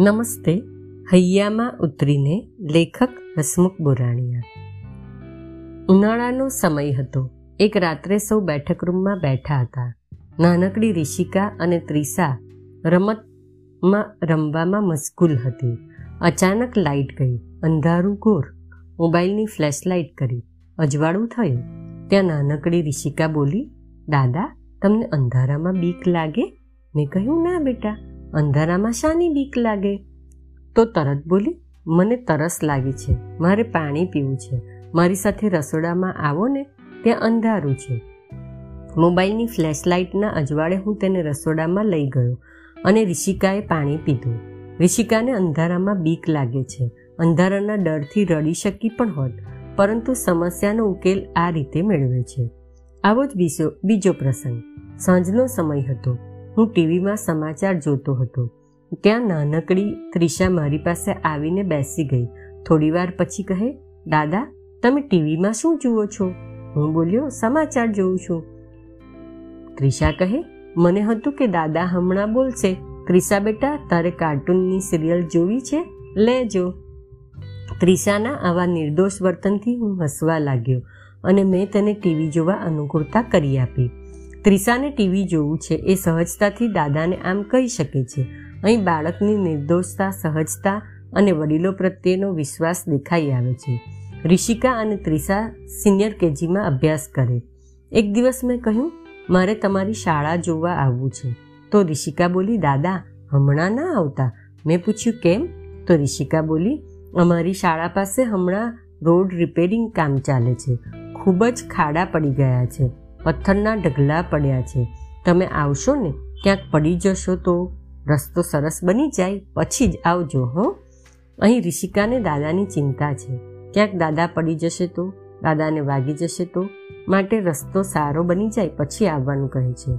નમસ્તે, હૈયામાં ઉતરીને લેખક હસમુખ બોરાણીયા. ઉનાળાનો સમય હતો. એક રાત્રે સૌ બેઠક રૂમમાં બેઠા હતા. નાનકડી ઋષિકા અને ત્રિષા રમતમાં રમવામાં મશગુલ હતી. અચાનક લાઇટ ગઈ. અંધારું ઘોર. મોબાઈલની ફ્લેશ લાઇટ કરી. અજવાળું થયું. ત્યાં નાનકડી ઋષિકા બોલી, દાદા, તમને અંધારામાં બીક લાગે? મેં કહ્યું, ના, બેટા. અંધારામાં શાની બીક લાગે? તો તરત બોલી, મને તરસ લાગી છે. મારે પાણી પીવું છે. મારી સાથે રસોડામાં આવો ને. ત્યાં અંધારું છે. મોબાઈલની ફ્લેશ લાઇટના અજવાળે હું તેને રસોડામાં લઈ ગયો અને ઋષિકાએ પાણી પીધું. ઋષિકાને અંધારામાં બીક લાગે છે. અંધારાના ડરથી રડી શકી પણ હોત, પરંતુ સમસ્યાનો ઉકેલ આ રીતે મેળવે છે. આવો જ બીજો બીજો પ્રસંગ. સાંજનો સમય હતો. હું ટીવીમાં સમાચાર જોતો હતો. ત્યાં નાનકડી ત્રિષા મારી પાસે આવીને બેસી ગઈ. થોડીવાર પછી કહે, દાદા, તમે ટીવીમાં શું જુઓ છો? હું બોલ્યો, સમાચાર જોઉં છું. ત્રિષા કહે, મને હતું કે દાદા હમણાં બોલશે. ત્રિષા બેટા, તારે કાર્ટૂનની સિરિયલ જોવી છે? લેજો ત્રિષાના આવા નિર્દોષ વર્તનથી હું હસવા લાગ્યો અને મેં તેને ટીવી જોવા અનુકૂળતા કરી આપી. ત્રિસાને ટીવી જોવું છે એ સહજતાથી દાદાને આમ કહી શકે છે. અહીં બાળકની નિર્દોષતા, સહજતા અને વડીલો પ્રત્યેનો વિશ્વાસ દેખાઈ આવે છે. ઋષિકા અને ત્રિસા સિનિયર કેજીમાં અભ્યાસ કરે. એક દિવસ મેં કહ્યું, મારે તમારી શાળા જોવા આવવું છે. તો ઋષિકા બોલી, દાદા, હમણાં ના આવતા? મેં પૂછ્યું, કેમ? તો ઋષિકા બોલી, અમારી શાળા પાસે હમણાં રોડ રિપેરિંગ કામ ચાલે છે. ખૂબ જ ખાડા પડી ગયા છે. પથ્થરના ઢગલા પડ્યા છે. તમે આવશો ને, ક્યાંક પડી જશો તો? રસ્તો સરસ બની જાય, પછી જ આવજો, હો? અહીં ઋષિકાને દાદાની ચિંતા છે. ક્યાંક દાદા પડી જશે તો? દાદાને વાગી જશે તો? માટે રસ્તો સારો બની જાય, પછી આવવાનું કહે છે.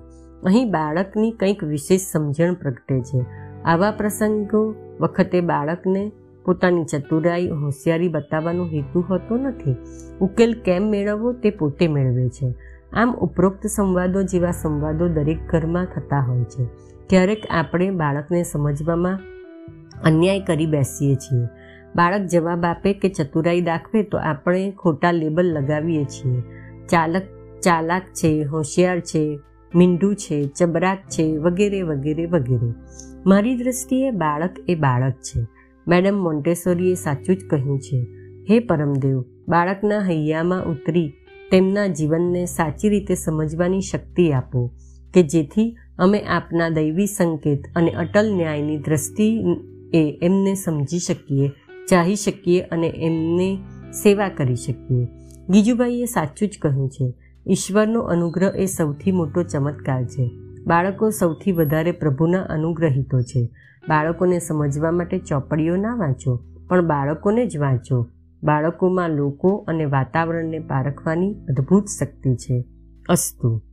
અહીં બાળકની કંઈક વિશેષ સમજણ પ્રગટે છે. આવા પ્રસંગો વખતે બાળકને પોતાની ચતુરાઈ, હોશિયારી બતાવવાનો હેતુ હોતો નથી. ઉકેલ કેમ મેળવવો તે પોતે મેળવે છે. આમ ઉપરોક્ત સંવાદો જેવા સંવાદો દરેક ઘરમાં થતા હોય છે. ક્યારેક આપણે બાળકને સમજવામાં અન્યાય કરી બેસીએ છીએ. બાળક જવાબ આપે કે ચતુરાઈ દાખવે તો આપણે ખોટા લેબલ લગાવીએ છીએ. ચાલક ચાલાક છે, હોશિયાર છે, મીંડું છે, ચબરાક છે, વગેરે વગેરે વગેરે. મારી દૃષ્ટિએ બાળક એ બાળક છે. મેડમ મોન્ટેસોરીએ સાચું જ કહ્યું છે. હે પરમદેવ, બાળકના હૈયામાં ઉતરી તેમના જીવનને સાચી રીતે સમજવાની શક્તિ આપો કે જેથી અમે આપના દૈવી સંકેત અને અટલ ન્યાયની દ્રષ્ટિએ એમને સમજી શકીએ, ચાહી શકીએ અને એમને સેવા કરી શકીએ. ગીજુભાઈએ સાચું જ કહ્યું છે, ઈશ્વરનો અનુગ્રહ એ સૌથી મોટો ચમત્કાર છે. બાળકો સૌથી વધારે પ્રભુના અનુગ્રહિતો છે. બાળકોને સમજવા માટે ચોપડીઓ ના વાંચો, પણ બાળકોને જ વાંચો. બાળકોમાં લોકો અને વાતાવરણને પારખવાની અદ્ભુત શક્તિ છે. અસ્તુ.